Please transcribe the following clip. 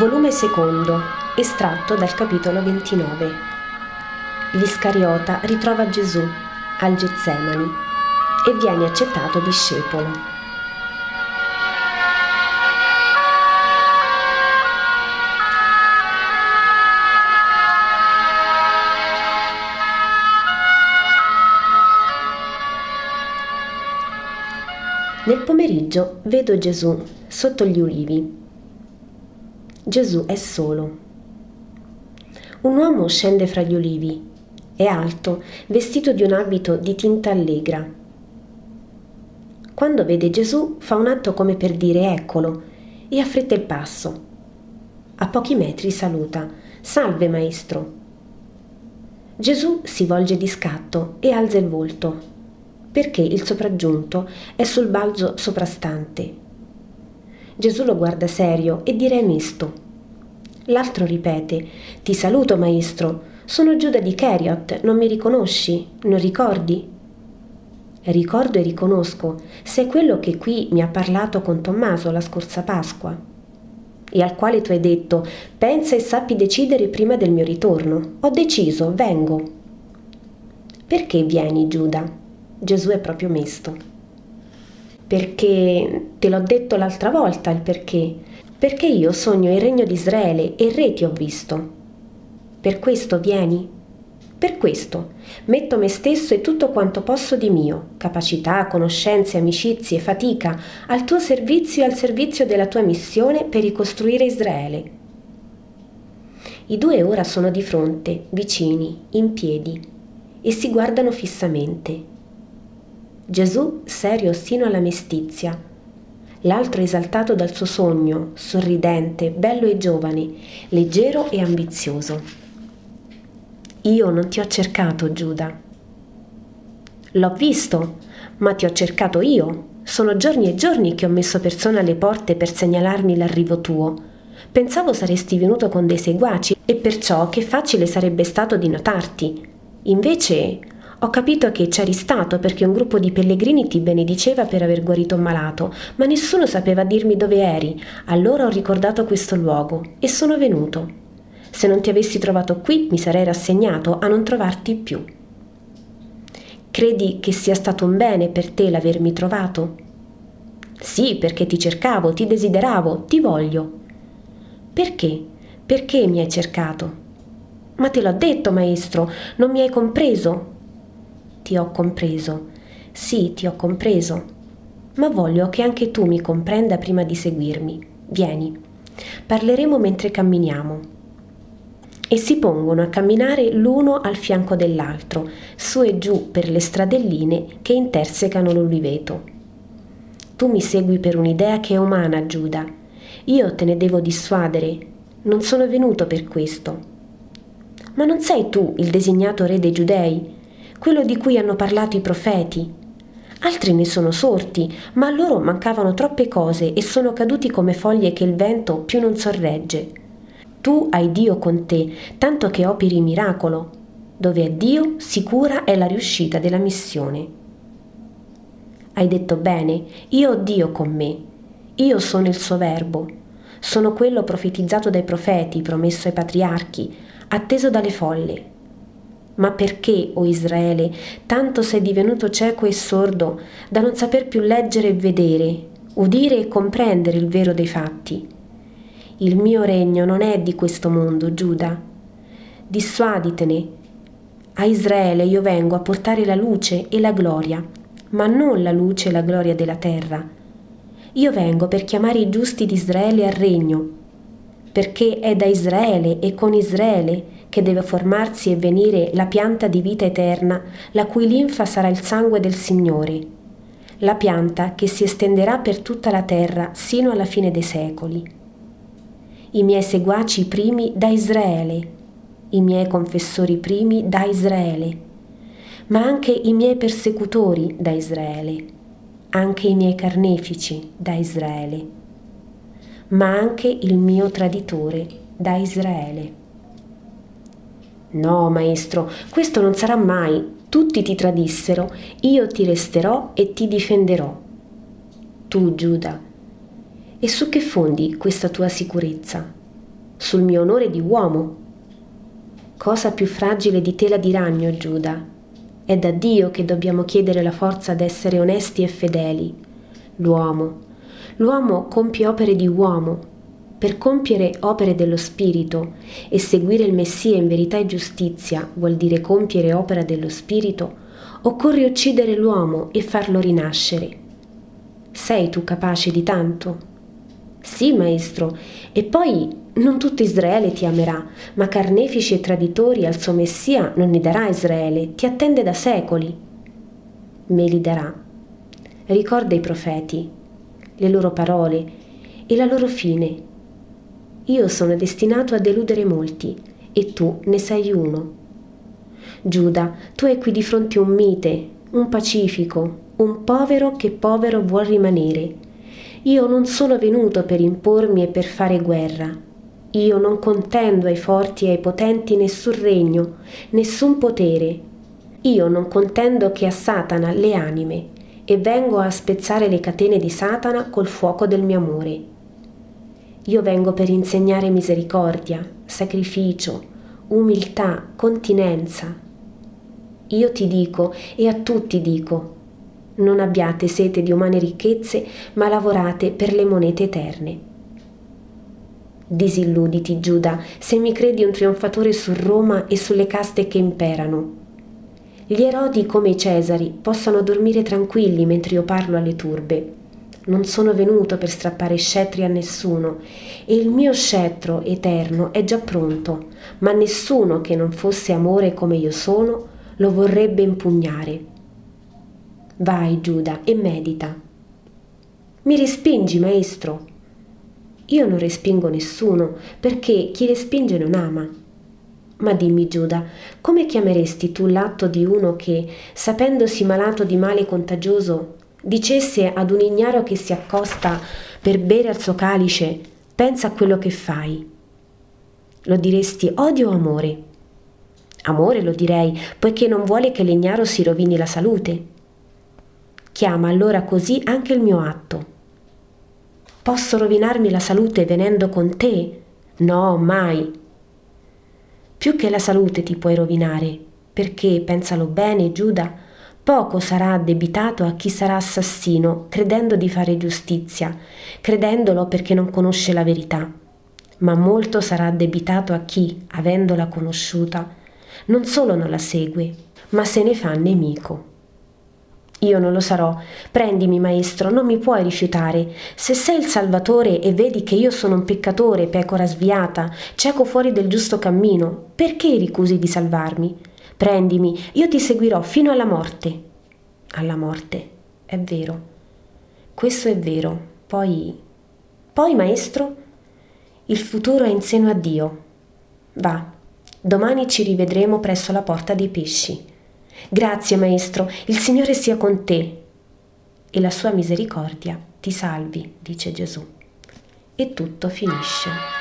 Volume secondo, estratto dal capitolo 29. L'Iscariota ritrova Gesù al Getsemani e viene accettato discepolo. Nel pomeriggio vedo Gesù sotto gli ulivi. Gesù è solo. Un uomo scende fra gli ulivi. È alto, vestito di un abito di tinta allegra. Quando vede Gesù fa un atto come per dire eccolo e affretta il passo. A pochi metri saluta. Salve maestro. Gesù si volge di scatto e alza il volto perché il sopraggiunto è sul balzo soprastante. Gesù lo guarda serio e direi mesto. L'altro ripete, Ti saluto, maestro, sono Giuda di Cheriot, non mi riconosci, non ricordi? Ricordo e riconosco, sei quello che qui mi ha parlato con Tommaso la scorsa Pasqua e al quale tu hai detto, pensa e sappi decidere prima del mio ritorno. Ho deciso, vengo. Perché vieni, Giuda? Gesù è proprio mesto. Perché te l'ho detto l'altra volta il perché. Perché io sogno il regno di Israele e re ti ho visto. Per questo vieni? Per questo metto me stesso e tutto quanto posso di mio, capacità, conoscenze, amicizie, fatica, al tuo servizio e al servizio della tua missione per ricostruire Israele. I due ora sono di fronte, vicini, in piedi, e si guardano fissamente. Gesù serio sino alla mestizia, l'altro esaltato dal suo sogno, sorridente, bello e giovane, leggero e ambizioso. Io non ti ho cercato, Giuda. L'ho visto, ma ti ho cercato io. Sono giorni e giorni che ho messo persone alle porte per segnalarmi l'arrivo tuo. Pensavo saresti venuto con dei seguaci e perciò che facile sarebbe stato di notarti. Invece ho capito che c'eri stato perché un gruppo di pellegrini ti benediceva per aver guarito un malato, ma nessuno sapeva dirmi dove eri. Allora ho ricordato questo luogo e sono venuto. Se non ti avessi trovato qui mi sarei rassegnato a non trovarti più. Credi che sia stato un bene per te l'avermi trovato? Sì, perché ti cercavo, ti desideravo, ti voglio. Perché? Perché mi hai cercato? Ma te l'ho detto, maestro, non mi hai compreso ti ho compreso. Sì, ti ho compreso. Ma voglio che anche tu mi comprenda prima di seguirmi. Vieni. Parleremo mentre camminiamo. E si pongono a camminare l'uno al fianco dell'altro, su e giù per le stradelline che intersecano l'oliveto. Tu mi segui per un'idea che è umana, Giuda. Io te ne devo dissuadere. Non sono venuto per questo. Ma non sei tu il designato re dei giudei? Quello di cui hanno parlato i profeti. Altri ne sono sorti, ma a loro mancavano troppe cose e sono caduti come foglie che il vento più non sorregge. Tu hai Dio con te, tanto che operi miracolo. Dove è Dio, sicura è la riuscita della missione. Hai detto bene, io ho Dio con me. Io sono il suo verbo. Sono quello profetizzato dai profeti, promesso ai patriarchi, atteso dalle folle. Ma perché, o oh Israele, tanto sei divenuto cieco e sordo da non saper più leggere e vedere, udire e comprendere il vero dei fatti? Il mio regno non è di questo mondo, Giuda. Dissuaditene. A Israele io vengo a portare la luce e la gloria, ma non la luce e la gloria della terra. Io vengo per chiamare i giusti di Israele al regno, perché è da Israele e con Israele che deve formarsi e venire la pianta di vita eterna, la cui linfa sarà il sangue del Signore, la pianta che si estenderà per tutta la terra sino alla fine dei secoli. I miei seguaci primi da Israele, i miei confessori primi da Israele, ma anche i miei persecutori da Israele, anche i miei carnefici da Israele, ma anche il mio traditore da Israele. No, maestro, questo non sarà mai. Tutti ti tradissero, io ti resterò e ti difenderò. Tu, Giuda, e su che fondi questa tua sicurezza? sul mio onore di uomo. Cosa più fragile di tela di ragno, Giuda. È da Dio che dobbiamo chiedere la forza d'essere onesti e fedeli. L'uomo. L'uomo compie opere di uomo. Per compiere opere dello Spirito e seguire il Messia in verità e giustizia vuol dire compiere opera dello Spirito, occorre uccidere l'uomo e farlo rinascere. Sei tu capace di tanto? Sì, maestro, e poi non tutto Israele ti amerà, ma carnefici e traditori al suo Messia non ne darà Israele, ti attende da secoli. Me li darà. Ricorda i profeti, le loro parole e la loro fine. Io sono destinato a deludere molti e tu ne sei uno. Giuda, tu hai qui di fronte un mite, un pacifico, un povero che povero vuol rimanere io non sono venuto per impormi e per fare guerra. Io non contendo ai forti e ai potenti nessun regno, nessun potere. Io non contendo che a Satana le anime, e vengo a spezzare le catene di Satana col fuoco del mio amore. Io vengo per insegnare misericordia, sacrificio, umiltà, continenza. Io ti dico e a tutti dico, non abbiate sete di umane ricchezze, ma lavorate per le monete eterne. Disilluditi, Giuda, se mi credi un trionfatore su Roma e sulle caste che imperano. Gli erodi come i Cesari possono dormire tranquilli mentre io parlo alle turbe. Non sono venuto per strappare scettri a nessuno e il mio scettro eterno è già pronto, ma nessuno che non fosse amore come io sono lo vorrebbe impugnare. Vai, Giuda, e medita. Mi respingi, maestro? Io non respingo nessuno, perché chi respinge non ama. Ma dimmi, Giuda, come chiameresti tu l'atto di uno che, sapendosi malato di male contagioso, dicesse ad un ignaro che si accosta per bere al suo calice, pensa a quello che fai? Lo diresti odio o amore? Amore lo direi, poiché non vuole che l'ignaro si rovini la salute. Chiama allora così anche il mio atto. Posso rovinarmi la salute venendo con te? No, mai. Più che la salute ti puoi rovinare, perché, pensalo bene, Giuda, poco sarà addebitato a chi sarà assassino, credendo di fare giustizia, credendolo perché non conosce la verità, ma molto sarà addebitato a chi, avendola conosciuta, non solo non la segue, ma se ne fa nemico. Io non lo sarò. Prendimi, maestro, non mi puoi rifiutare. Se sei il Salvatore e vedi che io sono un peccatore, pecora sviata, cieco fuori del giusto cammino, perché ricusi di salvarmi? Prendimi, io ti seguirò fino alla morte. Alla morte, è vero. Questo è vero. Poi... Poi, maestro? Il futuro è in seno a Dio. Va, domani ci rivedremo presso la porta dei pesci. Grazie, Maestro, il Signore sia con te. E la sua misericordia ti salvi, dice Gesù. E tutto finisce.